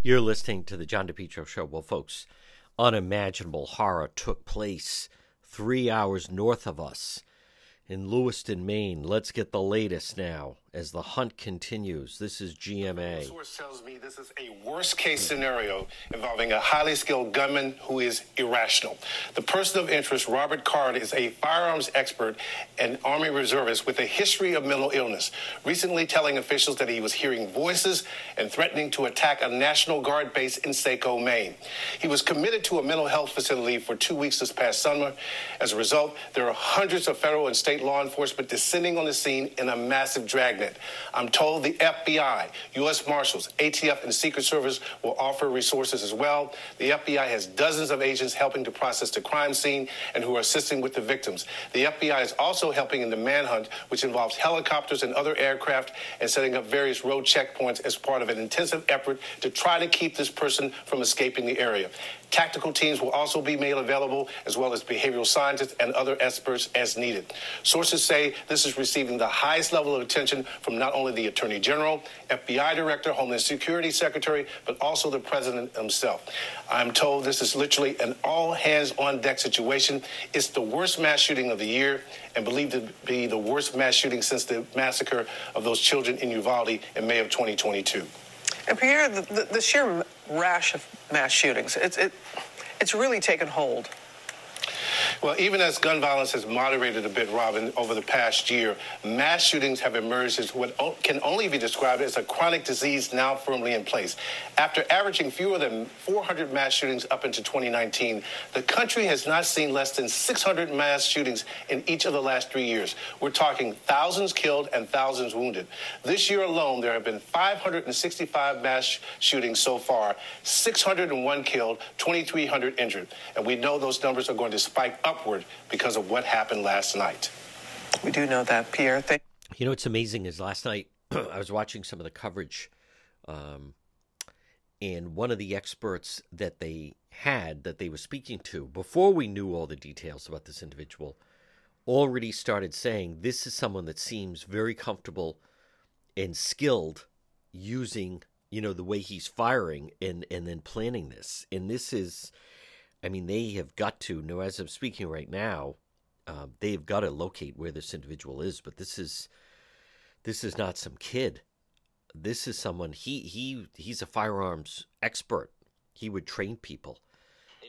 You're listening to the John DePetro Show. Well, folks, unimaginable horror took place three hours north of us in Lewiston, Maine. Let's get the latest now as the hunt continues. This is GMA. Source tells me this is a worst case scenario involving a highly skilled gunman who is irrational. The person of interest, Robert Card, is a firearms expert and Army reservist with a history of mental illness, recently telling officials that he was hearing voices and threatening to attack a National Guard base in Saco, Maine. He was committed to a mental health facility for two weeks this past summer. As a result, there are hundreds of federal and state law enforcement descending on the scene in a massive dragnet. I'm told the FBI, U.S. Marshals, ATF, and Secret Service will offer resources as well. The FBI has dozens of agents helping to process the crime scene and who are assisting with the victims. The FBI is also helping in the manhunt, which involves helicopters and other aircraft and setting up various road checkpoints as part of an intensive effort to try to keep this person from escaping the area. Tactical teams will also be made available, as well as behavioral scientists and other experts as needed. Sources say this is receiving the highest level of attention from not only the Attorney General, FBI Director, Homeland Security Secretary, but also the President himself. I'm told this is literally an all hands on deck situation. It's the worst mass shooting of the year and believed to be the worst mass shooting since the massacre of those children in Uvalde in May of 2022. And Pierre, the, the, the sheer rash of mass shootings, it's, it, it's really taken hold. Well, even as gun violence has moderated a bit, Robin, over the past year, mass shootings have emerged as what can only be described as a chronic disease now firmly in place. After averaging fewer than 400 mass shootings up into 2019, the country has not seen less than 600 mass shootings in each of the last three years. We're talking thousands killed and thousands wounded. This year alone, there have been 565 mass shootings so far, 601 killed, 2,300 injured. And we know those numbers are going to spike upward because of what happened last night. We do know that, Pierre. Thank- you know what's amazing is last night I was watching some of the coverage, um, and one of the experts that they had that they were speaking to before we knew all the details about this individual already started saying this is someone that seems very comfortable and skilled using you know the way he's firing and and then planning this and this is I mean, they have got to, know, as I'm speaking right now, uh, they've got to locate where this individual is. But this is this is not some kid. This is someone he he he's a firearms expert. He would train people.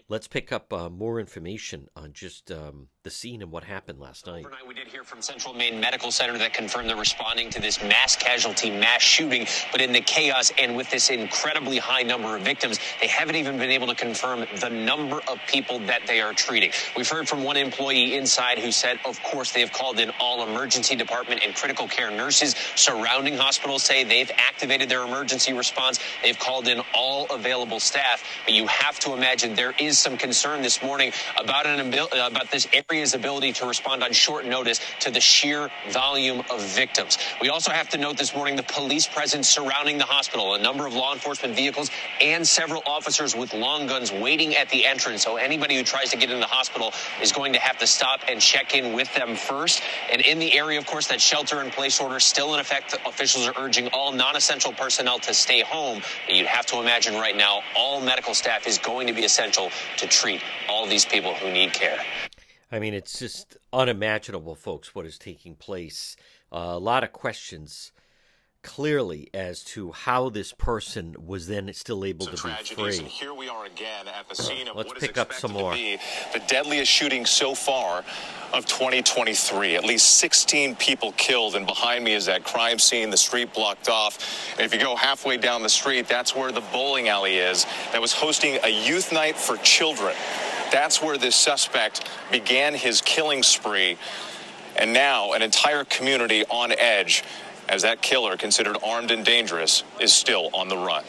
Let's pick up uh, more information on just um, the scene and what happened last night. Overnight, we did hear from Central Maine Medical Center that confirmed they're responding to this mass casualty, mass shooting. But in the chaos and with this incredibly high number of victims, they haven't even been able to confirm the number of people that they are treating. We've heard from one employee inside who said, of course, they have called in all emergency department and critical care nurses. Surrounding hospitals say they've activated their emergency response. They've called in all available staff. But you have to imagine there is some concern this morning about an about this area's ability to respond on short notice to the sheer volume of victims. We also have to note this morning the police presence surrounding the hospital, a number of law enforcement vehicles, and several officers with long guns waiting at the entrance. So anybody who tries to get in the hospital is going to have to stop and check in with them first. And in the area, of course, that shelter in place order still in effect. Officials are urging all non-essential personnel to stay home. But you'd have to imagine right now all medical staff is going to be essential to treat all these people who need care. I mean, it's just unimaginable, folks, what is taking place. Uh, a lot of questions clearly as to how this person was then still able to be free. And here we are again at the scene of Let's what pick is up some more. the deadliest shooting so far of 2023. At least 16 people killed, and behind me is that crime scene, the street blocked off. And if you go halfway down the street, that's where the bowling alley is that was hosting a youth night for children. That's where this suspect began his killing spree. And now an entire community on edge as that killer, considered armed and dangerous, is still on the run.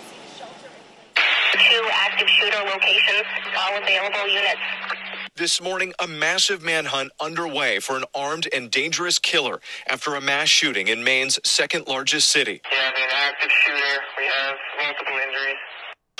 Two active shooter locations, all available units. This morning, a massive manhunt underway for an armed and dangerous killer after a mass shooting in Maine's second largest city. We have an active shooter. We have multiple injuries.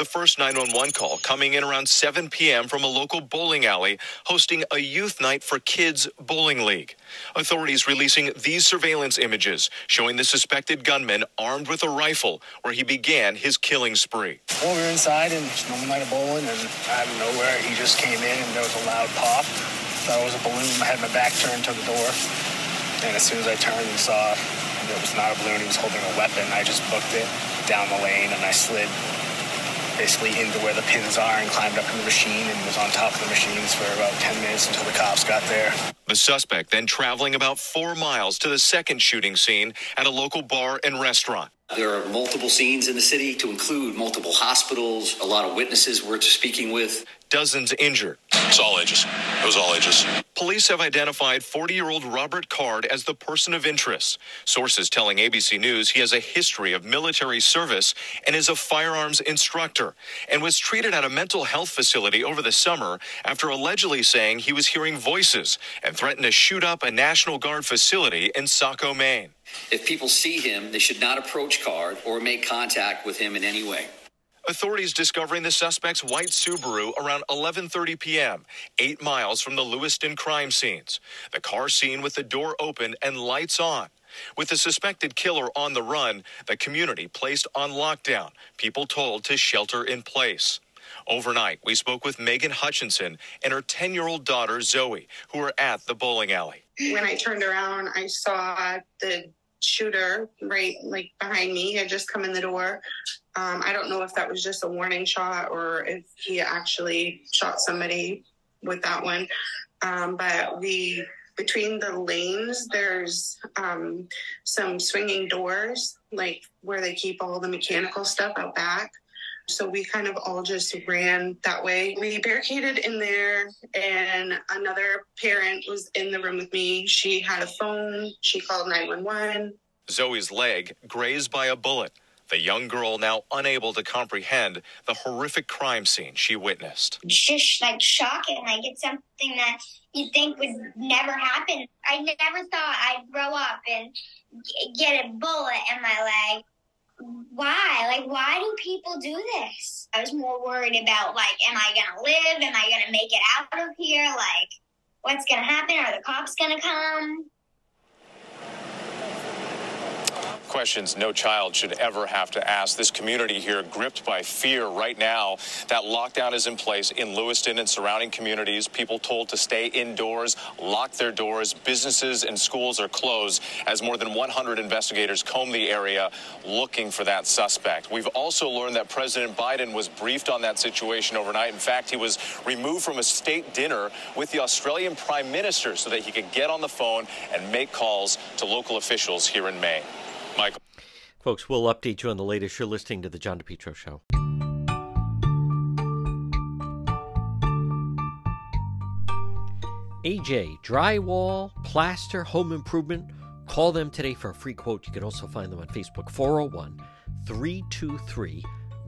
The first 911 call coming in around 7 p.m. from a local bowling alley hosting a youth night for kids bowling league. Authorities releasing these surveillance images showing the suspected gunman armed with a rifle where he began his killing spree. Well, we were inside and just normal night of bowling, and out of nowhere he just came in and there was a loud pop. Thought it was a balloon. I had my back turned to the door, and as soon as I turned and saw it was not a balloon, he was holding a weapon. I just booked it down the lane and I slid basically into where the pins are and climbed up in the machine and was on top of the machines for about 10 minutes until the cops got there. The suspect then traveling about four miles to the second shooting scene at a local bar and restaurant. There are multiple scenes in the city to include multiple hospitals, a lot of witnesses we're speaking with. Dozens injured. It's all ages. It was all ages. Police have identified 40 year old Robert Card as the person of interest. Sources telling ABC News he has a history of military service and is a firearms instructor and was treated at a mental health facility over the summer after allegedly saying he was hearing voices and threatened to shoot up a National Guard facility in Saco, Maine. If people see him, they should not approach Card or make contact with him in any way. Authorities discovering the suspect's white Subaru around 11:30 p.m., 8 miles from the Lewiston crime scenes. The car seen with the door open and lights on. With the suspected killer on the run, the community placed on lockdown, people told to shelter in place. Overnight, we spoke with Megan Hutchinson and her 10 year old daughter, Zoe, who were at the bowling alley. When I turned around, I saw the shooter right like behind me had just come in the door. Um, I don't know if that was just a warning shot or if he actually shot somebody with that one. Um, but we between the lanes, there's um, some swinging doors, like where they keep all the mechanical stuff out back. So we kind of all just ran that way. We barricaded in there, and another parent was in the room with me. She had a phone. She called 911. Zoe's leg grazed by a bullet. The young girl now unable to comprehend the horrific crime scene she witnessed. It's just like shocking. Like it's something that you think would never happen. I never thought I'd grow up and get a bullet in my leg why? Like, why do people do this? I was more worried about, like, am I to live? Am I to make it out of here? Like, what's to happen? Are the cops to come? Questions no child should ever have to ask. This community here gripped by fear right now. That lockdown is in place in Lewiston and surrounding communities. People told to stay indoors, lock their doors. Businesses and schools are closed as more than 100 investigators comb the area looking for that suspect. We've also learned that President Biden was briefed on that situation overnight. In fact, he was removed from a state dinner with the Australian Prime Minister so that he could get on the phone and make calls to local officials here in Maine. Michael. Folks, we'll update you on the latest. You're listening to The John DePetro Show. AJ, drywall, plaster, home improvement. Call them today for a free quote. You can also find them on Facebook, 401 323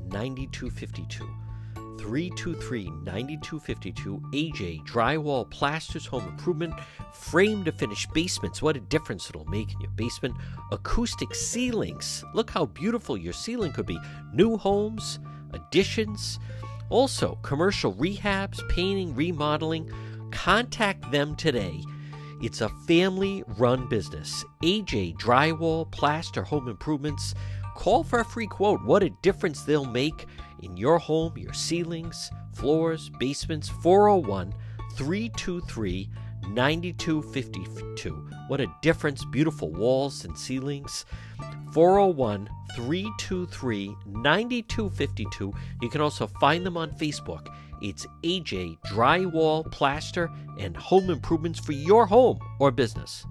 9252. 323 9252. AJ Drywall Plasters Home Improvement. Frame to finish basements. What a difference it'll make in your basement. Acoustic ceilings. Look how beautiful your ceiling could be. New homes, additions. Also, commercial rehabs, painting, remodeling. Contact them today. It's a family run business. AJ Drywall Plaster Home Improvements. Call for a free quote. What a difference they'll make in your home, your ceilings, floors, basements. 401 323 9252. What a difference. Beautiful walls and ceilings. 401 323 9252. You can also find them on Facebook. It's AJ Drywall, Plaster, and Home Improvements for your home or business.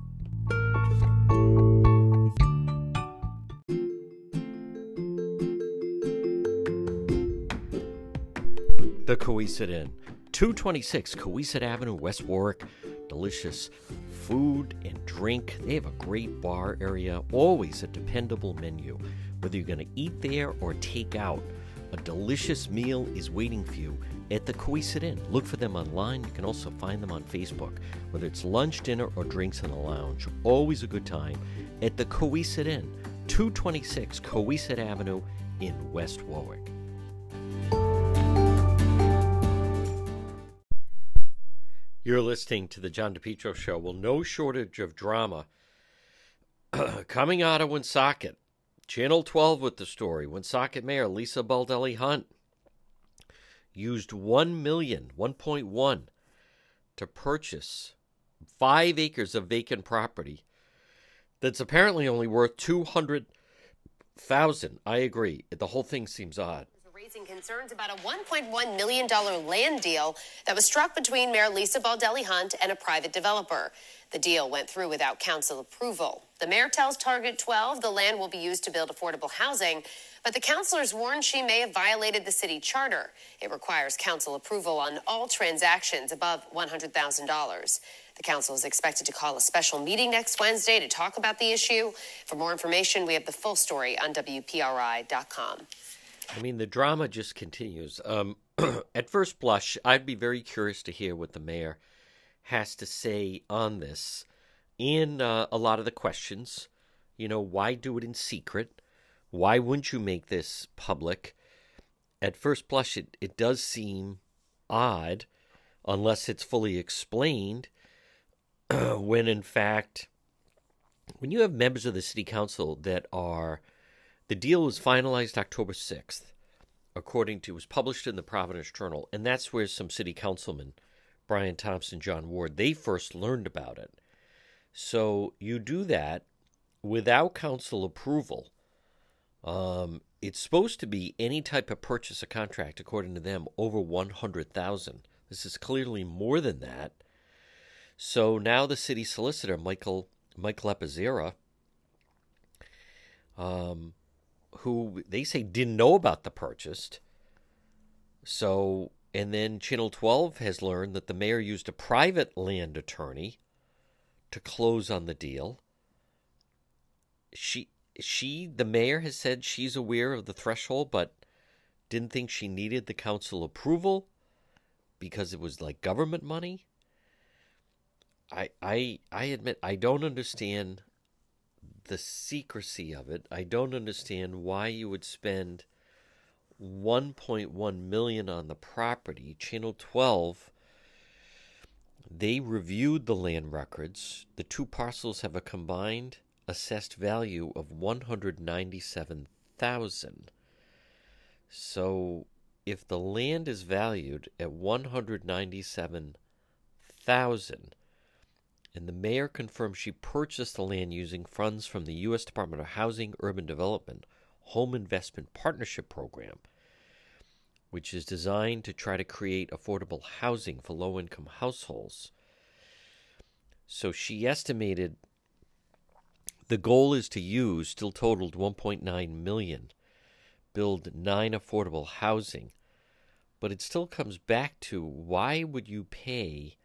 The Cowesett Inn, 226 Cowesett Avenue, West Warwick. Delicious food and drink. They have a great bar area, always a dependable menu. Whether you're going to eat there or take out, a delicious meal is waiting for you at the Cowesett Inn. Look for them online. You can also find them on Facebook. Whether it's lunch, dinner, or drinks in the lounge, always a good time at the Cowesett Inn, 226 Cowesett Avenue in West Warwick. You're listening to the John DePetro Show. Well, no shortage of drama coming out of Woonsocket. Channel 12 with the story. Woonsocket Mayor Lisa Baldelli Hunt used 1 million, 1.1 to purchase 5 acres of vacant property that's apparently only worth 200,000. I agree. The whole thing seems odd raising concerns about a $1.1 million land deal that was struck between Mayor Lisa Baldelli Hunt and a private developer. The deal went through without council approval. The mayor tells Target 12 the land will be used to build affordable housing, but the councilors warn she may have violated the city charter. It requires council approval on all transactions above $100,000. The council is expected to call a special meeting next Wednesday to talk about the issue. For more information, we have the full story on WPRI.com. I mean, the drama just continues. Um, at first blush, I'd be very curious to hear what the mayor has to say on this In uh, a lot of the questions. You know, why do it in secret? Why wouldn't you make this public? At first blush, it, it does seem odd unless it's fully explained, when in fact, when you have members of the city council that are the deal was finalized October 6th, according to, it was published in the Providence Journal, and that's where some city councilmen, Brian Thompson, John Ward, they first learned about it. So you do that without council approval. Um, it's supposed to be any type of purchase of contract, according to them, over 100,000. This is clearly more than that. So now the city solicitor, Michael Mike Lepizzera, um, who they say didn't know about the purchase. So, and then Channel 12 has learned that the mayor used a private land attorney to close on the deal. She, she, the mayor has said she's aware of the threshold, but didn't think she needed the council approval because it was like government money. I, I, I admit I don't understand the secrecy of it. I don't understand why you would spend 1.1 million on the property. Channel 12 they reviewed the land records. The two parcels have a combined assessed value of 197,000. So if the land is valued at 197,000 and the mayor confirmed she purchased the land using funds from the U.S. Department of Housing, Urban Development Home Investment Partnership Program, which is designed to try to create affordable housing for low income households. So she estimated the goal is to use still totaled 1.9 million build nine affordable housing but it still comes back to why would you pay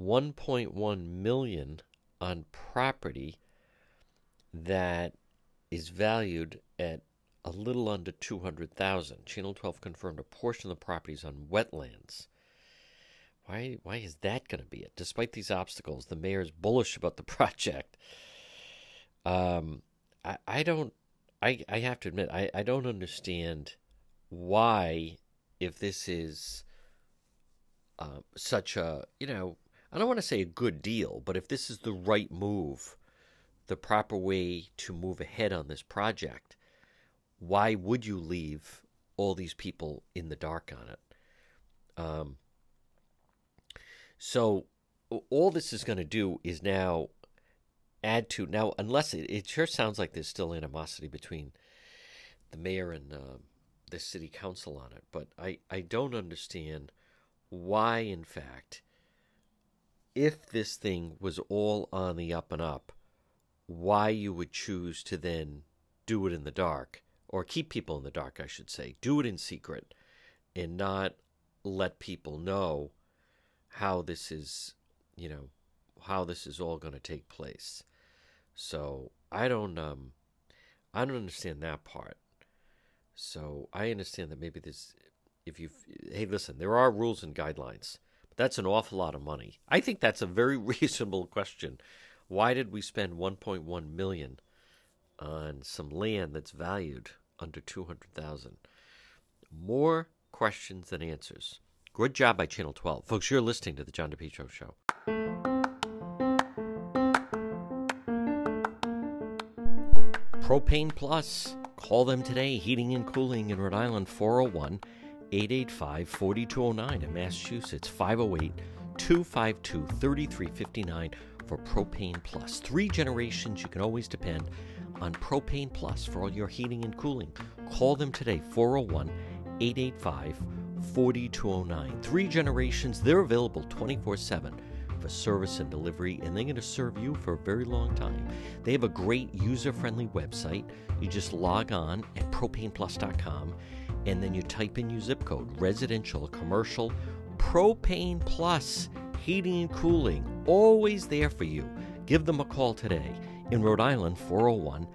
1.1 million on property that is valued at a little under 200,000. Channel 12 confirmed a portion of the properties on wetlands. Why why is that going to be it? Despite these obstacles, the mayor is bullish about the project. Um I I don't I I have to admit I I don't understand why if this is uh, such a, you know, I don't want to say a good deal, but if this is the right move, the proper way to move ahead on this project, why would you leave all these people in the dark on it? Um, so all this is going to do is now add to now, unless it, it sure sounds like there's still animosity between the mayor and uh, the city council on it, but I I don't understand why, in fact, if this thing was all on the up and up, why you would choose to then do it in the dark, or keep people in the dark, I should say, do it in secret, and not let people know how this is, you know, how this is all going to take place. So I don't, um, I don't understand that part. So I understand that maybe this, if you, hey, listen, there are rules and guidelines that's an awful lot of money. I think that's a very reasonable question. Why did we spend 1.1 million on some land that's valued under 200,000? More questions than answers. Good job by Channel 12. Folks, you're listening to The John DePetro Show. Propane Plus. Call them today. Heating and Cooling in Rhode Island, 401 885 4209. In Massachusetts, 508 252 3359 for Propane Plus. Three generations you can always depend on Propane Plus for all your heating and cooling. Call them today, 401 885 4209. Three generations, they're available 24 7 for service and delivery, and they're going to serve you for a very long time. They have a great user friendly website. You just log on at propaneplus.com and then you type in your zip code residential, commercial, propane plus, heating and cooling, always there for you. Give them a call today. In Rhode Island, 401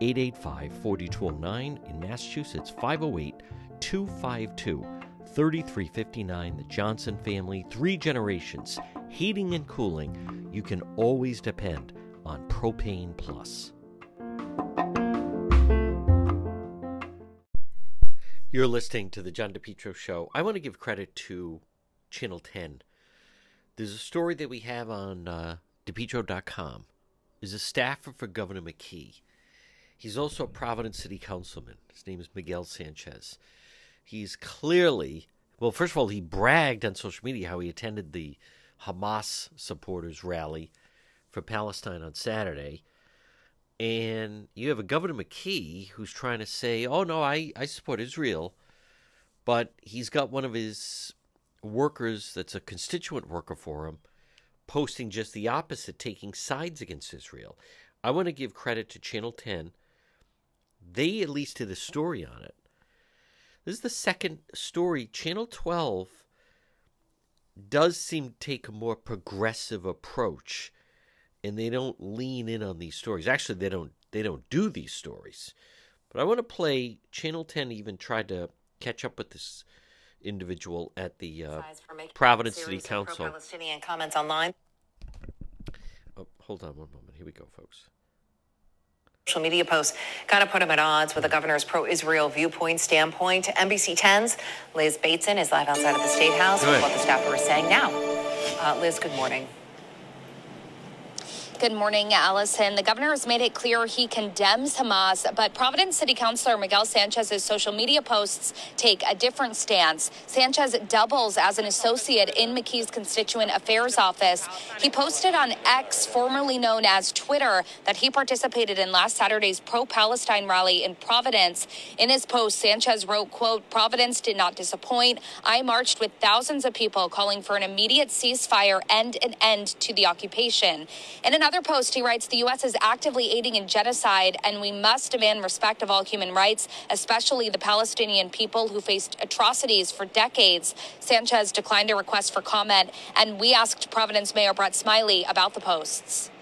885 4209. In Massachusetts, 508 252 3359. The Johnson family, three generations, heating and cooling. You can always depend on Propane Plus. You're listening to the John DePetro Show. I want to give credit to Channel 10. There's a story that we have on uh, DePetro.com. Is a staffer for Governor McKee. He's also a Providence City Councilman. His name is Miguel Sanchez. He's clearly, well, first of all, he bragged on social media how he attended the Hamas supporters rally for Palestine on Saturday. And you have a Governor McKee who's trying to say, oh, no, I, I support Israel. But he's got one of his workers that's a constituent worker for him posting just the opposite, taking sides against Israel. I want to give credit to Channel 10. They at least did a story on it. This is the second story. Channel 12 does seem to take a more progressive approach and they don't lean in on these stories. Actually, they don't they don't do these stories. But I want to play Channel 10 even tried to catch up with this individual at the uh, Providence City Council. Palestinian comments online. Oh, hold on one moment. Here we go, folks. Social media posts kind of put him at odds with the governor's pro-Israel viewpoint standpoint. NBC 10's Liz Bateson is live outside of the State House with what the staffer is saying now. Uh, Liz, good morning. Good morning, Allison. The governor has made it clear he condemns Hamas, but Providence City Councilor Miguel Sanchez's social media posts take a different stance. Sanchez doubles as an associate in McKee's constituent affairs office. He posted on X, formerly known as Twitter, that he participated in last Saturday's pro-Palestine rally in Providence. In his post, Sanchez wrote, quote, Providence did not disappoint. I marched with thousands of people calling for an immediate ceasefire and an end to the occupation. In an another post, he writes the U.S. is actively aiding in genocide, and we must demand respect of all human rights, especially the Palestinian people who faced atrocities for decades. Sanchez declined a request for comment, and we asked Providence Mayor Brett Smiley about the posts.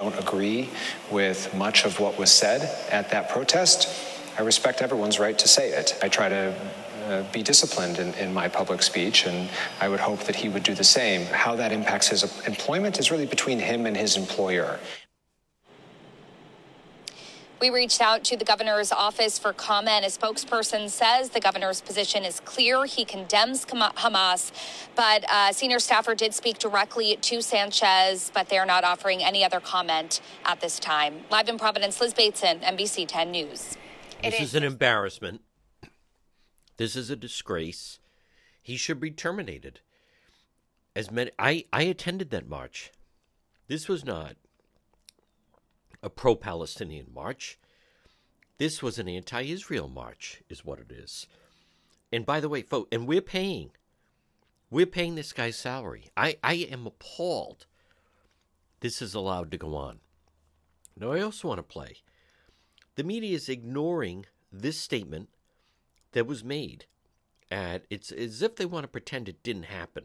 I don't agree with much of what was said at that protest. I respect everyone's right to say it. I try to uh, be disciplined in, in my public speech, and I would hope that he would do the same. How that impacts his employment is really between him and his employer. We reached out to the governor's office for comment. A spokesperson says the governor's position is clear. He condemns Hamas, but a uh, senior staffer did speak directly to Sanchez, but they're not offering any other comment at this time. Live in Providence, Liz Bateson, NBC 10 News. This is an embarrassment. This is a disgrace. He should be terminated. As many, I, I attended that march. This was not a pro Palestinian march. This was an anti Israel march, is what it is. And by the way, folks, and we're paying. We're paying this guy's salary. I, I am appalled this is allowed to go on. Now, I also want to play. The media is ignoring this statement that was made. And it's as if they want to pretend it didn't happen.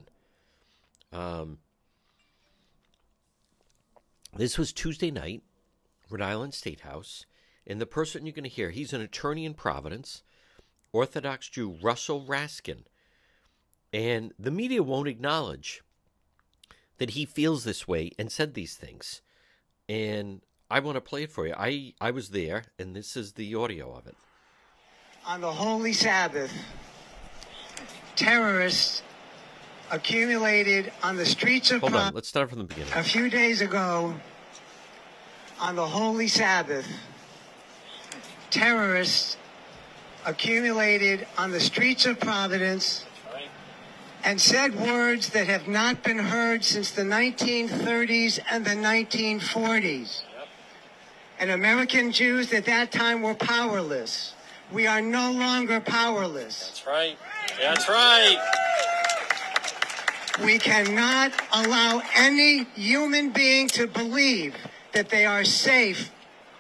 Um, this was Tuesday night, Rhode Island State House, and the person you're going to hear, he's an attorney in Providence, Orthodox Jew Russell Raskin. And the media won't acknowledge that he feels this way and said these things. And I want to play it for you. I, I was there, and this is the audio of it on the holy Sabbath, terrorists accumulated on the streets of Hold on. Let's start from the beginning. a few days ago on the Holy Sabbath. Terrorists accumulated on the streets of Providence and said words that have not been heard since the 1930s and the 1940s. And American Jews at that time were powerless. We are no longer powerless. That's right. That's right. We cannot allow any human being to believe that they are safe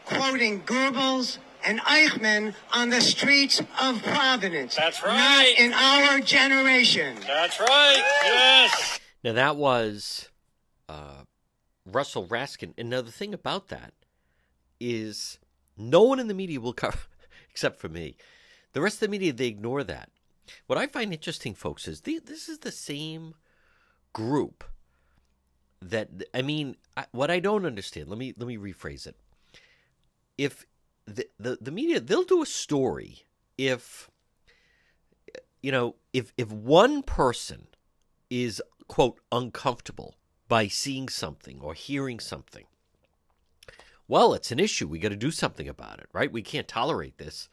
quoting Goebbels and Eichmann on the streets of Providence. That's right. Not in our generation. That's right. Yes. Now that was uh, Russell Raskin. And now the thing about that is no one in the media will cover, except for me. The rest of the media they ignore that. What I find interesting, folks, is the, this is the same group that I mean. I, what I don't understand. Let me let me rephrase it. If the, the the media they'll do a story if you know if if one person is quote uncomfortable by seeing something or hearing something well it's an issue. We got to do something about it right? We can't tolerate this.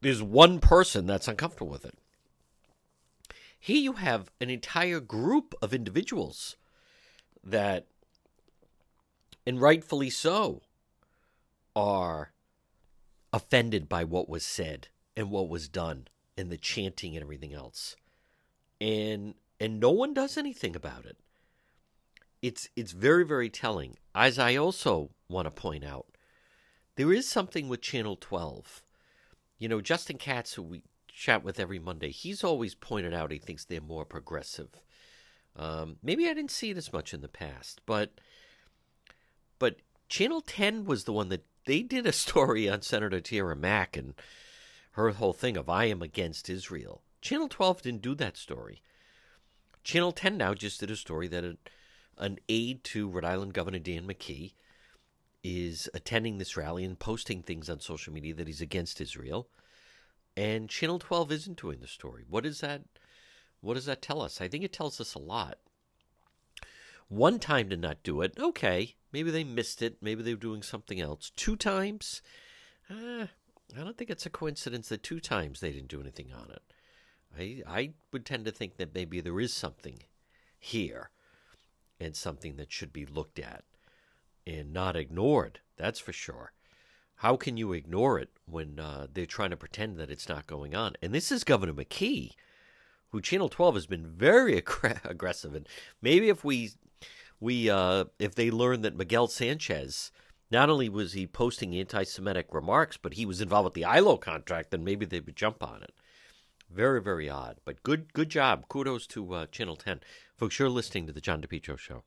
There's one person that's uncomfortable with it. Here you have an entire group of individuals that and rightfully so are offended by what was said and what was done and the chanting and everything else. And and no one does anything about it it's it's very very telling as i also want to point out there is something with channel 12 you know justin katz who we chat with every monday he's always pointed out he thinks they're more progressive um, maybe i didn't see it as much in the past but but channel 10 was the one that they did a story on Senator Tiara Mack and her whole thing of I am against Israel. Channel 12 didn't do that story. Channel 10 now just did a story that a, an aide to Rhode Island Governor Dan McKee is attending this rally and posting things on social media that he's against Israel. And Channel 12 isn't doing the story. What does that what does that tell us? I think it tells us a lot. One time to not do it, okay. Maybe they missed it. Maybe they were doing something else. Two times, uh, I don't think it's a coincidence that two times they didn't do anything on it. I I would tend to think that maybe there is something here, and something that should be looked at and not ignored. That's for sure. How can you ignore it when uh, they're trying to pretend that it's not going on? And this is Governor McKee, who Channel 12 has been very ag- aggressive. And maybe if we we uh, if they learn that Miguel Sanchez not only was he posting anti-Semitic remarks, but he was involved with the ILO contract, then maybe they would jump on it. Very, very odd, but good, good job. Kudos to uh, Channel 10, folks. You're listening to the John DePetro Show.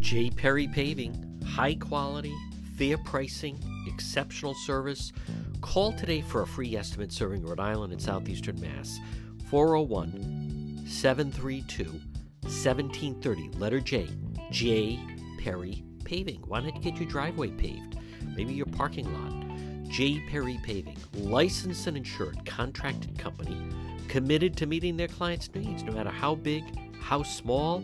J. Perry Paving, high quality, fair pricing, exceptional service. Call today for a free estimate serving Rhode Island and southeastern Mass. 401 732 1730. Letter J. J. Perry Paving. Why not get your driveway paved? Maybe your parking lot. J. Perry Paving. Licensed and insured contracted company committed to meeting their clients' needs, no matter how big, how small.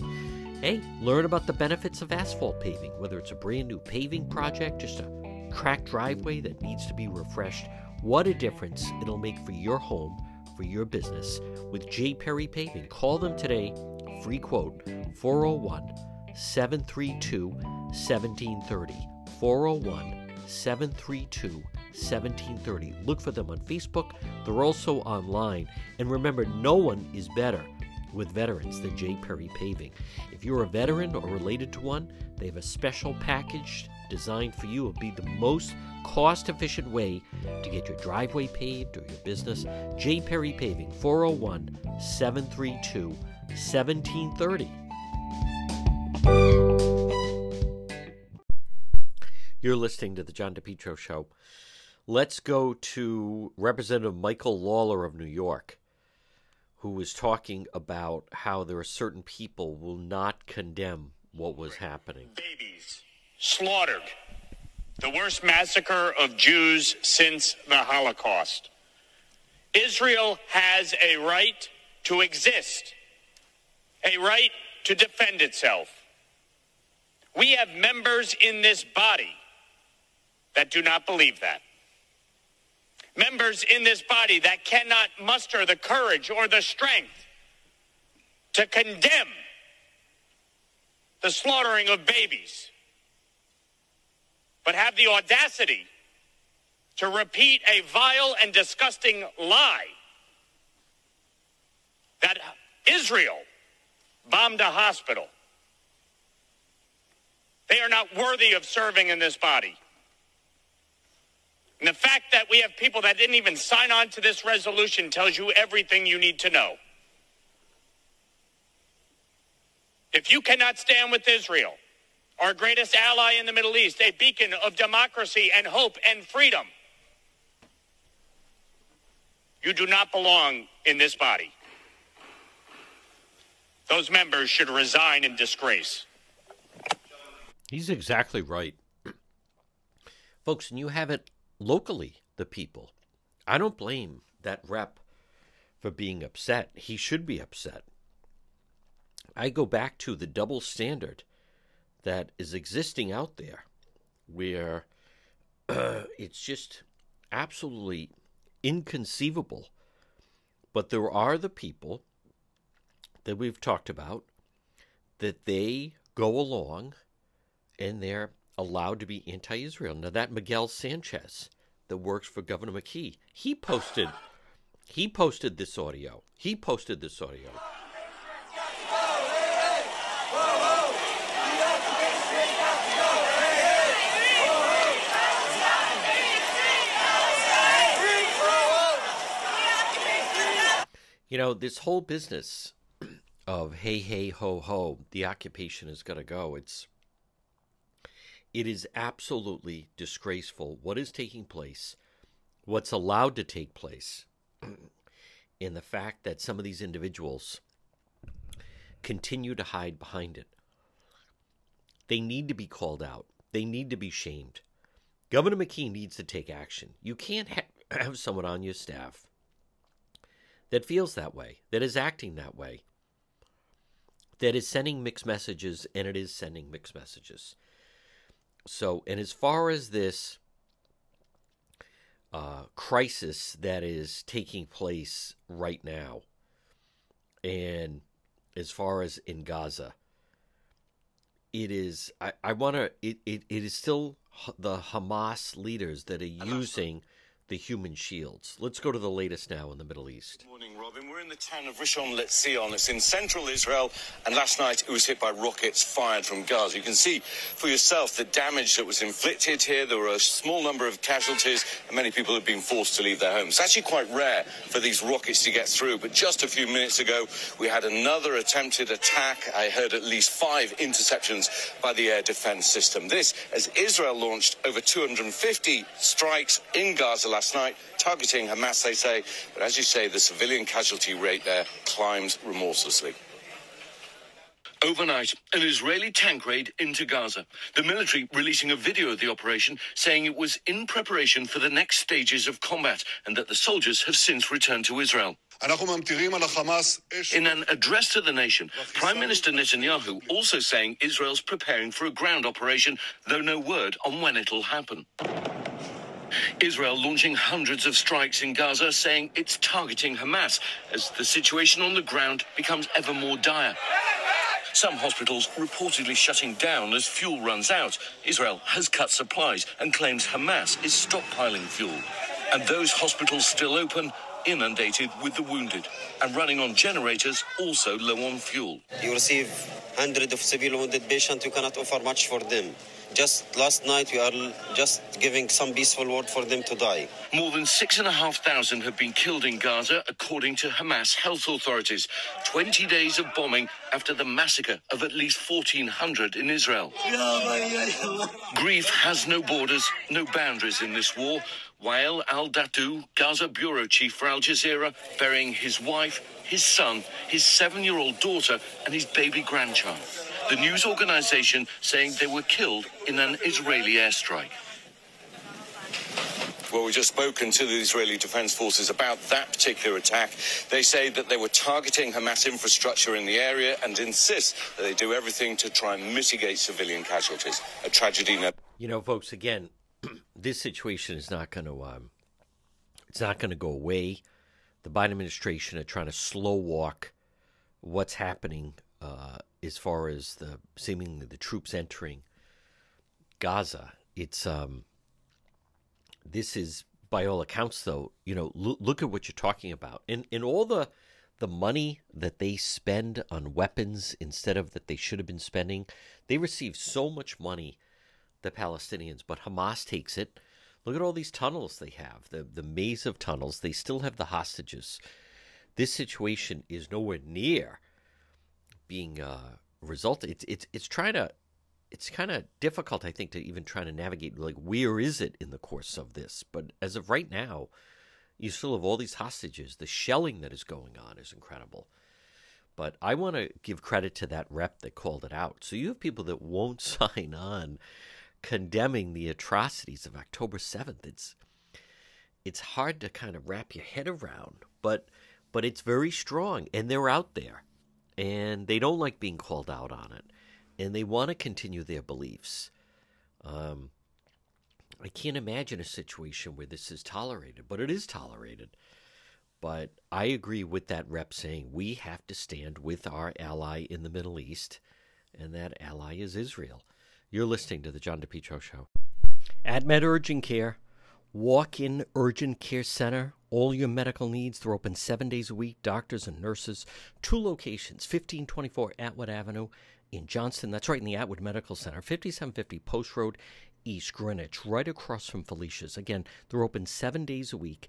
Hey, learn about the benefits of asphalt paving, whether it's a brand new paving project, just a cracked driveway that needs to be refreshed. What a difference it'll make for your home for your business with J. Perry Paving. Call them today. Free quote 401 732 1730. 401 732 1730. Look for them on Facebook. They're also online. And remember, no one is better with veterans than J. Perry Paving. If you're a veteran or related to one, they have a special package designed for you. It'll be the most cost efficient way to get your driveway paved or your business. J. Perry Paving, 401 732 1730. You're listening to the John DePetro Show. Let's go to Representative Michael Lawler of New York, who was talking about how there are certain people will not condemn what was happening. Babies slaughtered. The worst massacre of Jews since the Holocaust. Israel has a right to exist, a right to defend itself. We have members in this body that do not believe that. Members in this body that cannot muster the courage or the strength to condemn the slaughtering of babies, but have the audacity to repeat a vile and disgusting lie that Israel bombed a hospital. They are not worthy of serving in this body. And the fact that we have people that didn't even sign on to this resolution tells you everything you need to know. If you cannot stand with Israel, our greatest ally in the Middle East, a beacon of democracy and hope and freedom, you do not belong in this body. Those members should resign in disgrace. He's exactly right. Folks, and you have it locally, the people. I don't blame that rep for being upset. He should be upset. I go back to the double standard that is existing out there where uh, it's just absolutely inconceivable. But there are the people that we've talked about that they go along and they're allowed to be anti Israel. Now, that Miguel Sanchez that works for Governor McKee, he posted. He posted this audio. He posted this audio. You know, this whole business of hey, hey, ho, ho, the occupation is going to go. It's it is absolutely disgraceful what is taking place, what's allowed to take place, in the fact that some of these individuals continue to hide behind it. They need to be called out. They need to be shamed. Governor McKee needs to take action. You can't ha- have someone on your staff that feels that way, that is acting that way, that is sending mixed messages, and it is sending mixed messages. So, and as far as this uh, crisis that is taking place right now, and as far as in Gaza, it is, I, I want to, it, it, it is still the Hamas leaders that are using the human shields. Let's go to the latest now in the Middle East. Good morning, Robin. We're in the town of Rishon LeZion. It's in central Israel, and last night it was hit by rockets fired from Gaza. You can see for yourself the damage that was inflicted here. There were a small number of casualties, and many people have been forced to leave their homes. It's actually quite rare for these rockets to get through, but just a few minutes ago, we had another attempted attack. I heard at least five interceptions by the air defense system. This as Israel launched over 250 strikes in Gaza last night, targeting Hamas, they say. But as you say, the civilian casualty rate there climbs remorselessly. Overnight, an Israeli tank raid into Gaza. The military releasing a video of the operation saying it was in preparation for the next stages of combat and that the soldiers have since returned to Israel. In an address to the nation, Prime Minister Netanyahu also saying Israel's preparing for a ground operation, though no word on when it'll happen. Israel launching hundreds of strikes in Gaza, saying it's targeting Hamas as the situation on the ground becomes ever more dire. Some hospitals reportedly shutting down as fuel runs out. Israel has cut supplies and claims Hamas is stockpiling fuel. And those hospitals still open, inundated with the wounded and running on generators also low on fuel. You receive hundreds of civil wounded patients, you cannot offer much for them. Just last night, we are just giving some peaceful word for them to die. More than 6,500 have been killed in Gaza, according to Hamas health authorities. 20 days of bombing after the massacre of at least 1,400 in Israel. Grief has no borders, no boundaries in this war. Wael Al Dahdouh, Gaza bureau chief for Al Jazeera, burying his wife, his son, his seven year old daughter, and his baby grandchild. The news organization saying they were killed in an Israeli airstrike. Well, we've just spoken to the Israeli Defense Forces about that particular attack. They say that they were targeting Hamas infrastructure in the area and insist that they do everything to try and mitigate civilian casualties. A tragedy. No- You know, folks, again, this situation is not going to um, it's not going to go away. The Biden administration are trying to slow walk what's happening uh, as far as the seemingly the troops entering Gaza. It's um, this is by all accounts, though. You know, lo- look at what you're talking about, and in all the the money that they spend on weapons instead of that they should have been spending, they receive so much money, the Palestinians, but Hamas takes it. Look at all these tunnels they have, the the maze of tunnels. They still have the hostages. This situation is nowhere near being uh, resulted. It's it's it's trying to it's kind of difficult, I think, to even try to navigate. Like, where is it in the course of this? But as of right now, you still have all these hostages. The shelling that is going on is incredible. But I want to give credit to that rep that called it out. So you have people that won't sign on condemning the atrocities of October 7th. It's it's hard to kind of wrap your head around, but but it's very strong and they're out there and they don't like being called out on it and they want to continue their beliefs. Um, I can't imagine a situation where this is tolerated, but it is tolerated. But I agree with that rep saying we have to stand with our ally in the Middle East, and that ally is Israel. You're listening to the John DePetro Show. AdMed Urgent Care, walk in urgent care center. All your medical needs. They're open seven days a week. Doctors and nurses. Two locations 1524 Atwood Avenue in Johnston. That's right in the Atwood Medical Center, 5750 Post Road, East Greenwich, right across from Felicia's. Again, they're open seven days a week.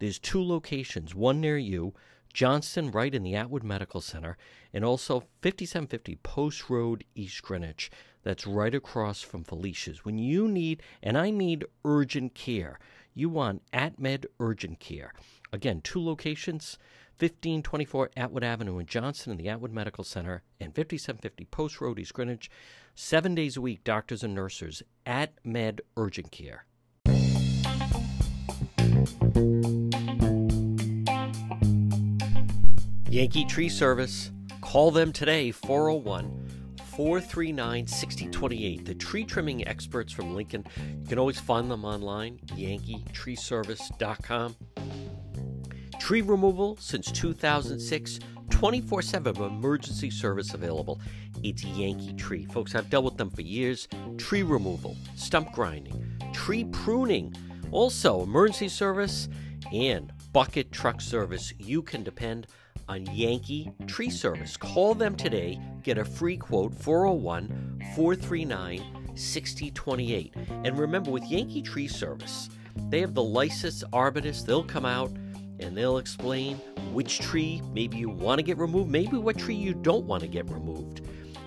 There's two locations, one near you, Johnston, right in the Atwood Medical Center, and also 5750 Post Road, East Greenwich. That's right across from Felicia's. When you need, and I need urgent care, you want AtMed Urgent Care. Again, two locations 1524 Atwood Avenue in Johnston in the Atwood Medical Center, and 5750 Post Road, East Greenwich. Seven days a week, doctors and nurses at Med Urgent Care. Yankee Tree Service. Call them today, 401 439 6028. The tree trimming experts from Lincoln. You can always find them online, yankeetreeservice.com. Tree removal since 2006, 24 7 emergency service available. It's Yankee Tree. Folks, I've dealt with them for years. Tree removal, stump grinding, tree pruning, also emergency service, and bucket truck service. You can depend on Yankee Tree Service. Call them today. Get a free quote 401 439 6028. And remember, with Yankee Tree Service, they have the licensed arborists. They'll come out and they'll explain which tree maybe you want to get removed, maybe what tree you don't want to get removed.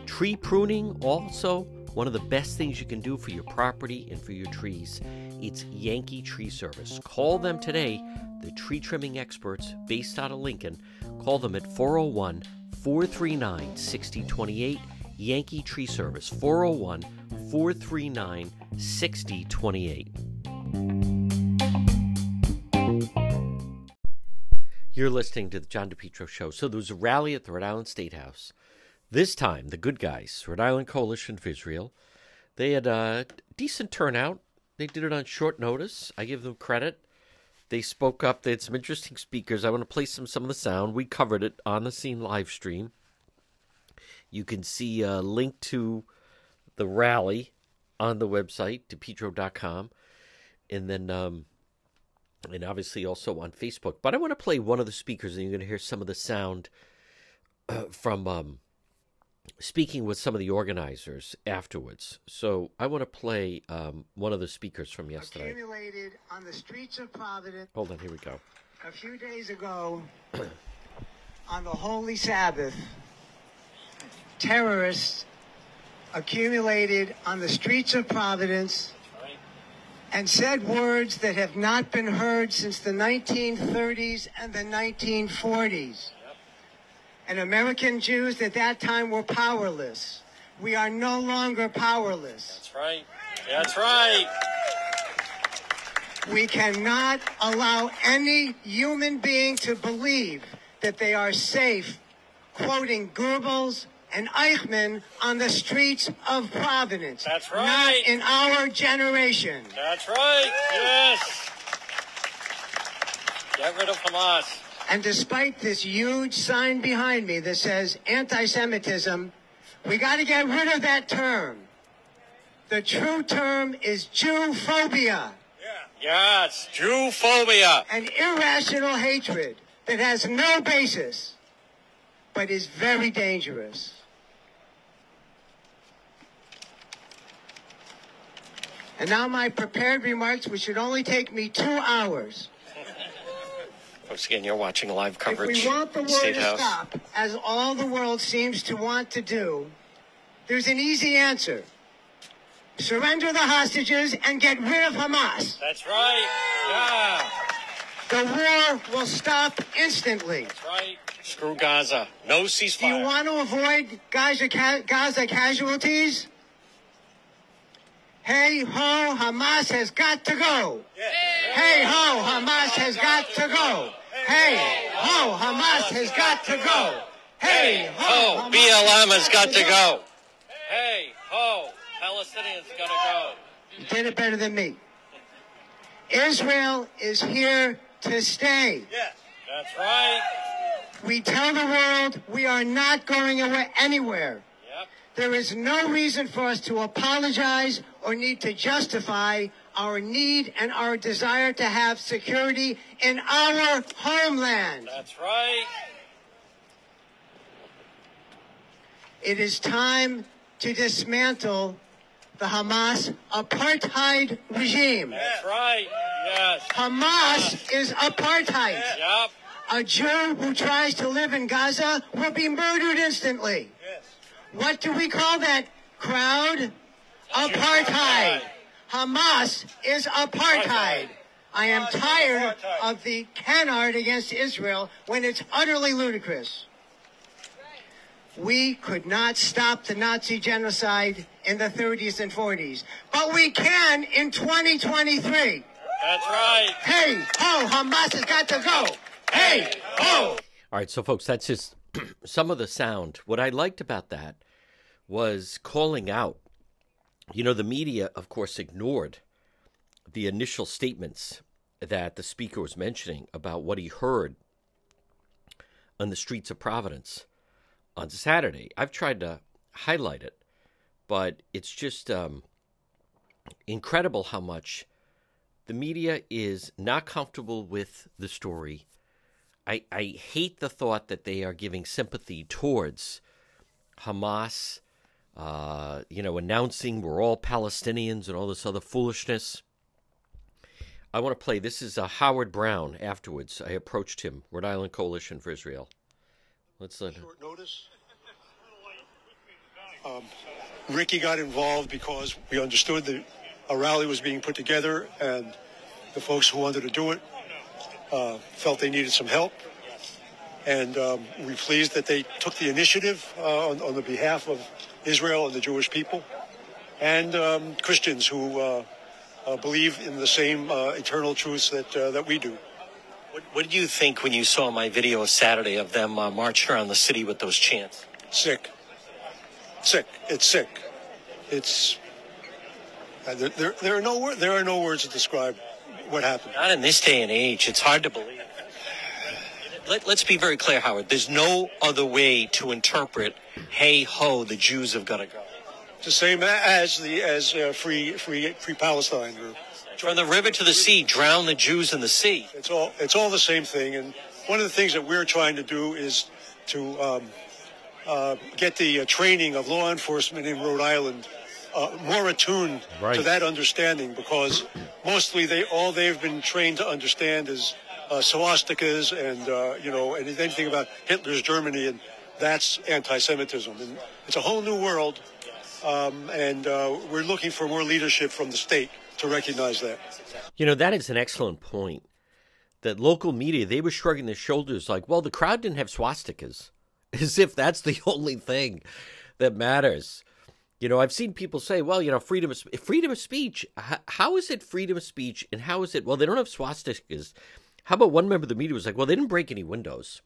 Tree pruning, also one of the best things you can do for your property and for your trees. It's Yankee Tree Service. Call them today, the tree trimming experts based out of Lincoln. Call them at 401 439 6028. Yankee Tree Service, 401 439 6028. You're listening to the John DePetro Show. So there was a rally at the Rhode Island State House. This time, the good guys, Rhode Island Coalition for Israel, they had a decent turnout. They did it on short notice. I give them credit. They spoke up. They had some interesting speakers. I want to play some some of the sound. We covered it on the scene live stream. You can see a link to the rally on the website, depetro.com. And then um, and obviously also on Facebook. But I want to play one of the speakers, and you're going to hear some of the sound uh, from um, speaking with some of the organizers afterwards. So I want to play um, one of the speakers from yesterday. Accumulated on the streets of Providence. Hold on, here we go. A few days ago, on the Holy Sabbath, terrorists accumulated on the streets of Providence and said words that have not been heard since the 1930s and the 1940s. And American Jews at that time were powerless. We are no longer powerless. That's right. That's right. We cannot allow any human being to believe that they are safe quoting Goebbels and Eichmann on the streets of Providence. That's right. Not in our generation. That's right. Yes. Get rid of Hamas. And despite this huge sign behind me that says anti Semitism, we got to get rid of that term. The true term is jew Jewphobia. Yes. Jewphobia. An irrational hatred that has no basis, but is very dangerous. And now my prepared remarks, which should only take me two hours. Folks, again, you're watching live coverage. If coverage. we want the war State to House. stop, as all the world seems to want to do, there's an easy answer. Surrender the hostages and get rid of Hamas. That's right. Yeah. The war will stop instantly. That's right. Screw Gaza. No ceasefire. Do you want to avoid Gaza, ca- Gaza casualties? Hey ho, Hamas has got to go. Hey ho, Hamas has got to go. Hey ho, Hamas has got to go. Hey ho, Ho, BLM has got to go. Hey, ho, Palestinians gotta go. You did it better than me. Israel is here to stay. Yes, that's right. We tell the world we are not going away anywhere. Yep. There is no reason for us to apologize or need to justify our need and our desire to have security in our homeland. That's right. It is time to dismantle the Hamas apartheid regime. That's right. Yes. Hamas is apartheid. Yep. A Jew who tries to live in Gaza will be murdered instantly. Yes. What do we call that crowd? Apartheid. Hamas is apartheid. I am tired of the canard against Israel when it's utterly ludicrous. We could not stop the Nazi genocide in the 30s and 40s, but we can in 2023. That's right. Hey, ho, Hamas has got to go. Hey, ho. All right, so folks, that's just some of the sound. What I liked about that was calling out. You know, the media, of course, ignored the initial statements that the speaker was mentioning about what he heard on the streets of Providence on Saturday. I've tried to highlight it, but it's just um, incredible how much the media is not comfortable with the story. I, I hate the thought that they are giving sympathy towards Hamas, uh, you know, announcing we're all Palestinians and all this other foolishness. I want to play. This is uh, Howard Brown. Afterwards, I approached him, Rhode Island Coalition for Israel. Let's let. Short notice. Um, Ricky got involved because we understood that a rally was being put together, and the folks who wanted to do it uh, felt they needed some help. And um, we're pleased that they took the initiative uh, on, on the behalf of Israel and the Jewish people, and um, Christians who uh, uh, believe in the same uh, eternal truths that uh, that we do. What, what did you think when you saw my video Saturday of them uh, marching around the city with those chants? Sick. Sick. It's sick. It's. There, there, there are no there are no words to describe what happened. Not in this day and age. It's hard to believe. Let, let's be very clear, Howard. There's no other way to interpret, hey ho, the Jews have got to go. It's the same as the as uh, free free free Palestine. Or, From the river to the sea, drown the Jews in the sea. It's all it's all the same thing. And one of the things that we're trying to do is to um, uh, get the uh, training of law enforcement in Rhode Island uh, more attuned to that understanding, because mostly they all they've been trained to understand is uh, swastikas and uh, you know anything about Hitler's Germany, and that's anti-Semitism. And it's a whole new world, um, and uh, we're looking for more leadership from the state to recognize that. You know, that is an excellent point. That local media, they were shrugging their shoulders like, well, the crowd didn't have swastikas, as if that's the only thing that matters. You know, I've seen people say, well, you know, freedom of, freedom of speech. How is it freedom of speech? And how is it, well, they don't have swastikas. How about one member of the media was like, well, they didn't break any windows,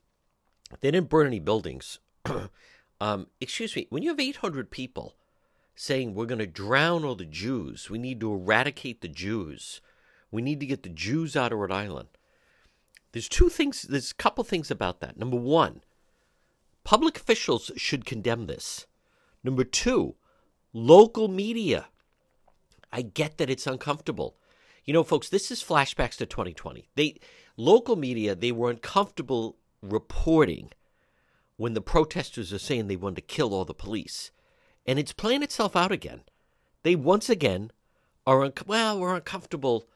they didn't burn any buildings. um, excuse me, when you have 800 people saying we're going to drown all the Jews, we need to eradicate the Jews, we need to get the Jews out of Rhode Island. There's two things, there's a couple things about that. Number one, public officials should condemn this. Number two, local media. I get that it's uncomfortable. You know, folks, this is flashbacks to 2020. They local media, they were uncomfortable reporting when the protesters are saying they want to kill all the police. And it's playing itself out again. They once again are, un- well, we're uncomfortable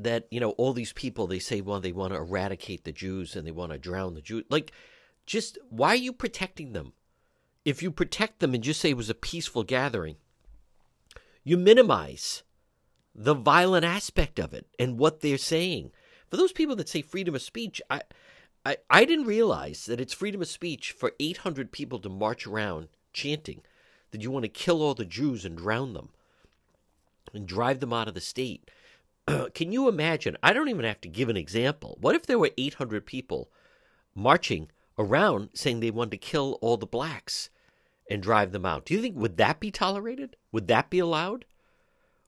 that, you know, all these people, they say, well, they want to eradicate the Jews and they want to drown the Jews. Like, just why are you protecting them? If you protect them and just say it was a peaceful gathering, you minimize the violent aspect of it and what they're saying. For those people that say freedom of speech, I, I, I didn't realize that it's freedom of speech for 800 people to march around chanting that you want to kill all the Jews and drown them and drive them out of the state. Can you imagine? I don't even have to give an example. What if there were 800 people marching around saying they wanted to kill all the blacks and drive them out? Do you think would that be tolerated? Would that be allowed?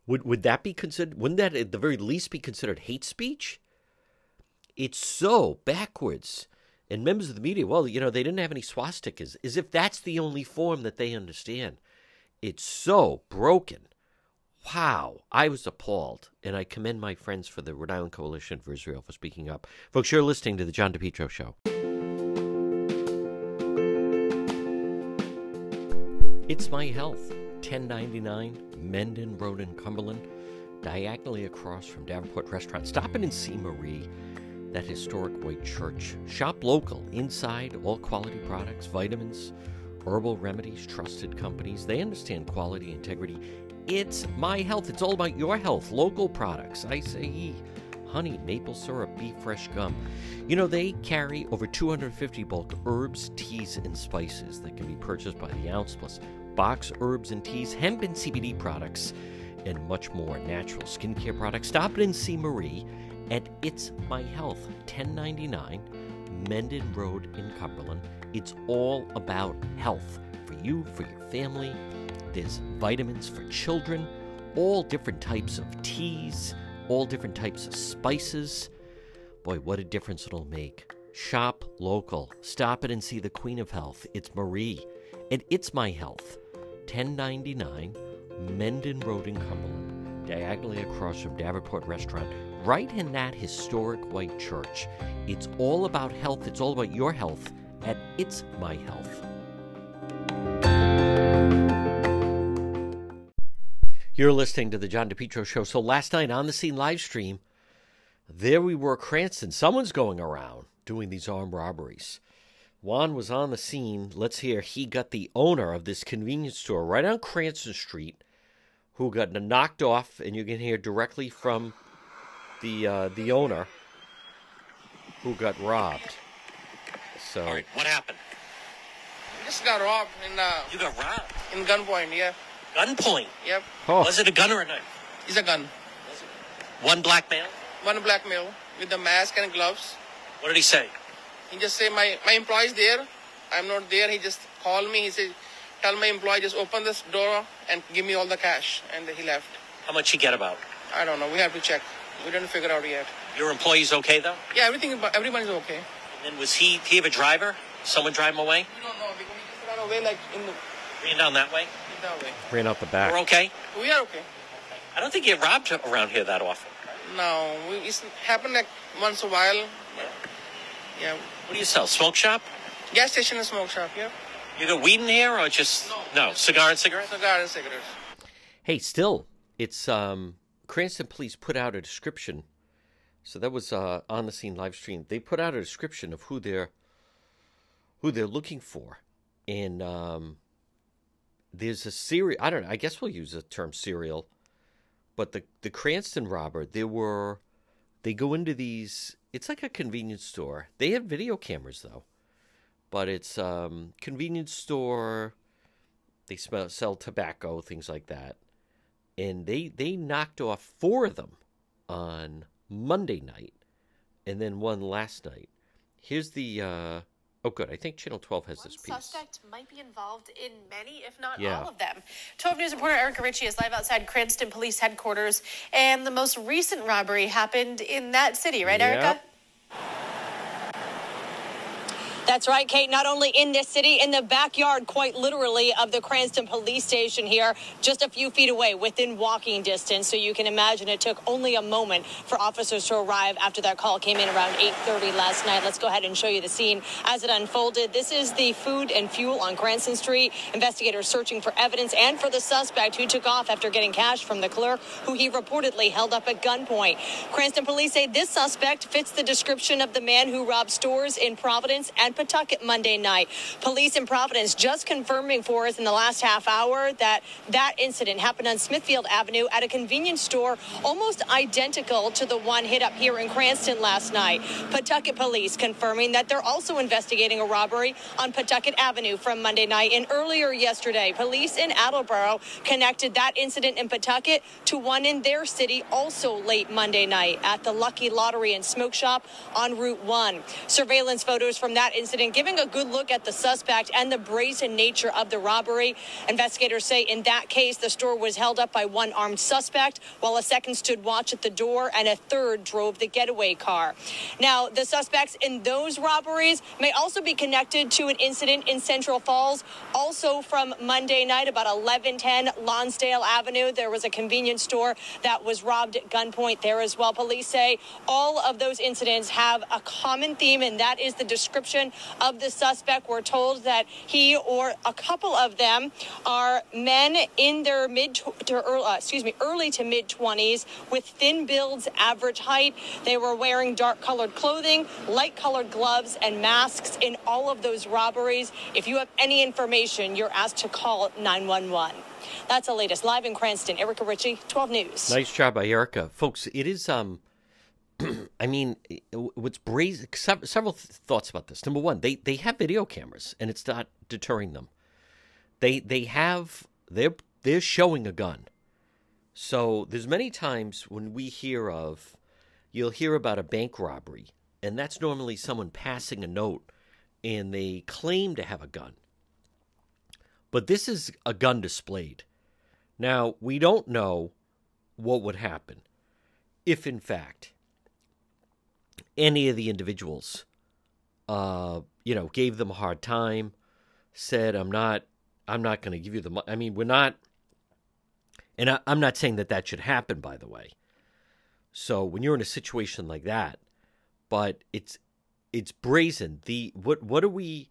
Would would that be considered? Wouldn't that at the very least be considered hate speech? It's so backwards. And members of the media, well, you know, they didn't have any swastikas, as if that's the only form that they understand. It's so broken. Wow, I was appalled, and I commend my friends for the Rhode Island Coalition for Israel for speaking up. Folks, you're listening to the John DePetro Show. It's My Health, 1099 Mendon Road in Cumberland, diagonally across from Davenport Restaurant. Stop in and see Marie that historic white church. Shop local, inside, all quality products, vitamins, herbal remedies, trusted companies. They understand quality, integrity. It's my health. It's all about your health. Local products. I say honey, maple syrup, beef fresh gum. You know, they carry over 250 bulk herbs, teas, and spices that can be purchased by the ounce, plus box herbs and teas, hemp and CBD products, and much more. Natural skincare products. Stop in and see Marie at It's My Health, 1099 Mendon Road in Cumberland. It's all about health for you, for your family. There's vitamins for children, all different types of teas, all different types of spices. Boy, what a difference it'll make. Shop local. Stop it and see the Queen of Health. It's Marie. And It's My Health, 1099 Mendon Road in Cumberland, diagonally across from Davenport Restaurant right in that historic white church. It's all about health, it's all about your health at It's My Health. You're listening to the John DePetro Show. So last night on the scene live stream, there we were, Cranston. Someone's going around doing these armed robberies. Juan was on the scene. Let's hear he got the owner of this convenience store right on Cranston Street, who got knocked off, and you can hear directly from the uh, the owner who got robbed. So All right, what happened? Just got robbed in uh You got robbed in gunpoint. Yeah. gunpoint. Yep. Oh. Was it a gun or a knife? It's a gun. One black male. One black male with the mask and gloves. What did he say? He just say my my employee's there. I'm not there. He just called me. He said, tell my employee just open this door and give me all the cash. And he left. How much he get about? I don't know. We have to check. We didn't figure out yet. Your employee's okay though? Yeah, everything. Everybody's okay. And then was he? Did he have a driver? Someone drive him away? We don't know because we just ran away like in the Ran down that way. in that way. ran out the back. We're okay. We are okay. I don't think you get robbed around here that often. No, we, it's happened like once a while. Yeah. What do you sell? Smoke shop? Gas station and smoke shop. Yeah. You got weed in here or just no? no, cigar and cigarettes? Cigar and cigarettes. Hey, still, it's um, Cranston Police put out a description So that was uh, on the scene live stream. They put out a description of who they're who they're looking for, and um, there's a serial. I don't know. I guess we'll use the term serial, but the the Cranston robber. There were they go into these. It's like a convenience store. They have video cameras though, but it's um convenience store. They smell, sell tobacco, things like that, and they they knocked off four of them on Monday night, and then one last night. Here's the. Uh, oh, good. I think Channel 12 has this piece. The suspect might be involved in many, if not Yeah. all of them. 12 News reporter Erica Ritchie is live outside Cranston Police Headquarters, and the most recent robbery happened in that city, right, Erica? That's right, Kate. Not only in this city, in the backyard, quite literally, of the Cranston police station here, just a few feet away, within walking distance. So you can imagine it took only a moment for officers to arrive after that call came in around 8:30 last night. Let's go ahead and show you the scene as it unfolded. This is the food and fuel on Cranston Street. Investigators searching for evidence and for the suspect who took off after getting cash from the clerk, who he reportedly held up at gunpoint. Cranston police say this suspect fits the description of the man who robbed stores in Providence and Pawtucket Monday night. Police in Providence just confirming for us in the last half hour that that incident happened on Smithfield Avenue at a convenience store almost identical to the one hit up here in Cranston last night. Pawtucket police confirming that they're also investigating a robbery on Pawtucket Avenue from Monday night. And earlier yesterday, police in Attleboro connected that incident in Pawtucket to one in their city also late Monday night at the Lucky Lottery and Smoke Shop on Route 1. Surveillance photos from that incident giving a good look at the suspect and the brazen nature of the robbery. Investigators say in that case, the store was held up by one armed suspect while a second stood watch at the door and a third drove the getaway car. Now, the suspects in those robberies may also be connected to an incident in Central Falls, also from Monday night about 1110 Lonsdale Avenue. There was a convenience store that was robbed at gunpoint there as well. Police say all of those incidents have a common theme, and that is the description of the suspect. We're told that he or a couple of them are men in their mid to early, uh, excuse me, early to mid 20s with thin builds, average height. They were wearing dark colored clothing, light colored gloves, and masks in all of those robberies. If you have any information, you're asked to call 911. That's the latest. Live in Cranston, Erica Ritchie, 12 News. Nice job by Erica, folks. It is um, I mean, what's brazen? Several th- thoughts about this. Number one, they they have video cameras, and it's not deterring them. They they have they're they're showing a gun. So there's many times when we hear of, you'll hear about a bank robbery, and that's normally someone passing a note, and they claim to have a gun. But this is a gun displayed. Now, we don't know what would happen if, in fact, any of the individuals, uh, you know, gave them a hard time, said, "I'm not, I'm not going to give you the money." I mean, we're not, and I, I'm not saying that that should happen, by the way. So when you're in a situation like that, but it's it's brazen. The what what are we?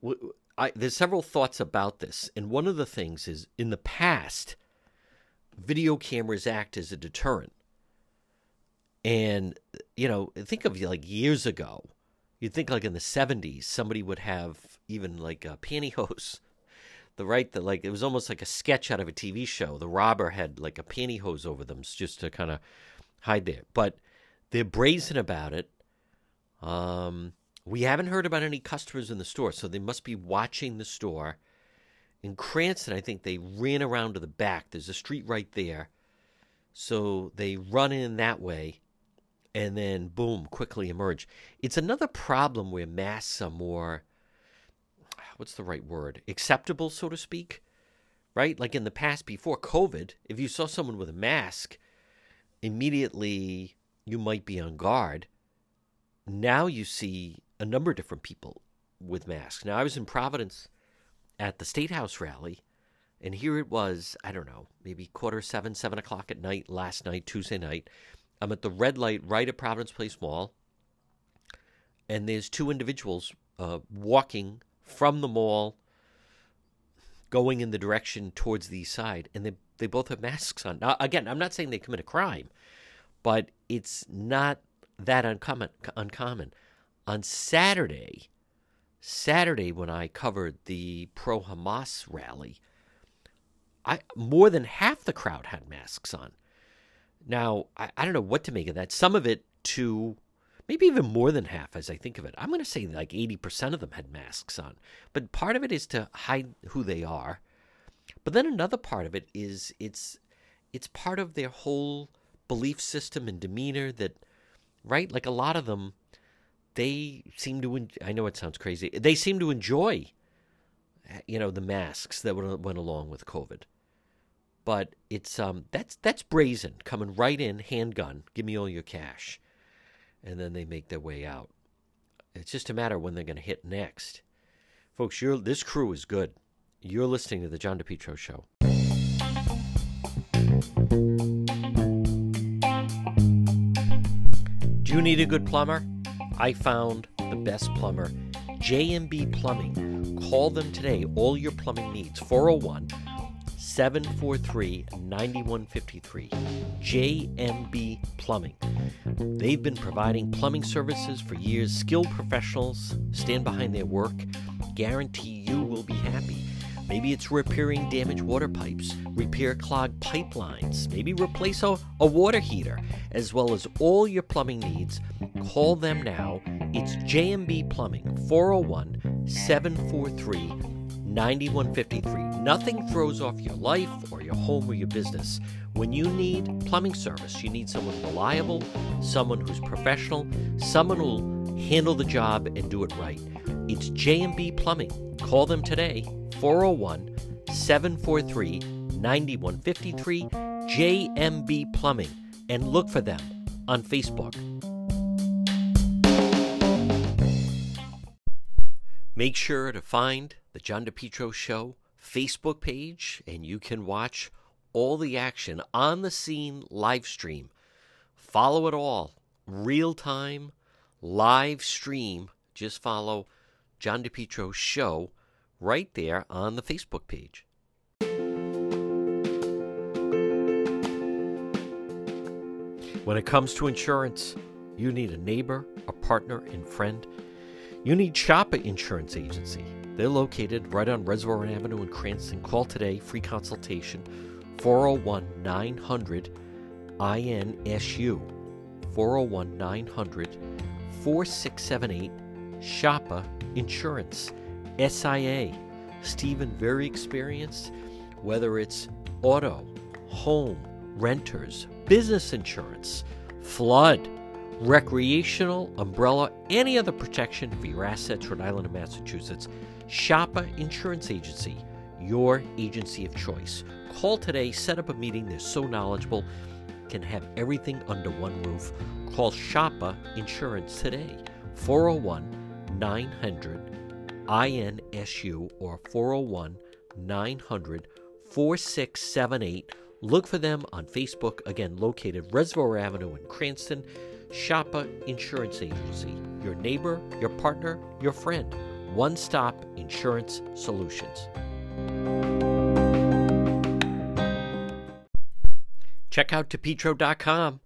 What, I, there's several thoughts about this, and one of the things is in the past, video cameras act as a deterrent. And you know, think of like years ago. You'd think like in the '70s, somebody would have even like uh, pantyhose. The right that like it was almost like a sketch out of a TV show. The robber had like a pantyhose over them just to kind of hide there. But they're brazen about it. Um, we haven't heard about any customers in the store, so they must be watching the store. In Cranston, I think they ran around to the back. There's a street right there. So they run in that way and then boom, quickly emerge. It's another problem where masks are more what's the right word? Acceptable, so to speak. Right? Like in the past before COVID, if you saw someone with a mask, immediately you might be on guard. Now you see a number of different people with masks. Now I was in Providence at the State House rally, and here it was, I don't know, maybe quarter seven, seven o'clock at night last night, Tuesday night. I'm at the red light right at Providence Place Mall, and there's two individuals uh, walking from the mall, going in the direction towards the east side, and they they both have masks on. Now, again, I'm not saying they commit a crime, but it's not that uncommon. Uncommon. On Saturday, Saturday when I covered the pro Hamas rally, I more than half the crowd had masks on. Now I, I don't know what to make of that. Some of it to maybe even more than half as I think of it. I'm going to say like 80% of them had masks on. But part of it is to hide who they are. But then another part of it is it's it's part of their whole belief system and demeanor that right like a lot of them they seem to I know it sounds crazy. They seem to enjoy you know the masks that went along with COVID. But it's um that's that's brazen coming right in handgun. Give me all your cash and then they make their way out. It's just a matter when they're going to hit next. Folks, this crew is good. You're listening to the John DePetro Show. Do you need a good plumber? I found the best plumber, JMB Plumbing. Call them today. All your plumbing needs. 401 743 9153. JMB Plumbing. They've been providing plumbing services for years. Skilled professionals stand behind their work. Guarantee you will be happy. Maybe it's repairing damaged water pipes, repair clogged pipelines, maybe replace a, a water heater, as well as all your plumbing needs. Call them now. It's JMB Plumbing, 401 743 9153. Nothing throws off your life or your home or your business. When you need plumbing service, you need someone reliable, someone who's professional, someone who'll handle the job and do it right. It's J&B Plumbing. Call them today, 401 743 9153, JMB Plumbing, and look for them on Facebook. Make sure to find the John DePetro Show Facebook page, and you can watch all the action on the scene live stream. Follow it all, real time, live stream. Just follow John DePetro Show right there on the Facebook page. When it comes to insurance, you need a neighbor, a partner, and friend. You need Shopper Insurance Agency. They're located right on Reservoir Avenue in Cranston. Call today, free consultation, 401 900 INSU. 401 900 4678 Shopper Insurance. SIA. Stephen, very experienced, whether it's auto, home, renters, business insurance, flood, recreational, umbrella, any other protection for your assets, Rhode Island and Massachusetts. Shopper Insurance Agency, your agency of choice. Call today, set up a meeting. They're so knowledgeable, can have everything under one roof. Call Shopper Insurance today, 401 900 INSU or 401 900 4678. Look for them on Facebook, again, located Reservoir Avenue in Cranston. Shopper Insurance Agency, your neighbor, your partner, your friend one stop insurance solutions. Check out DePetro.com.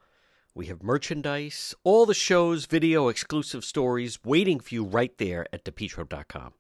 We have merchandise, all the shows, video, exclusive stories waiting for you right there at DePetro.com.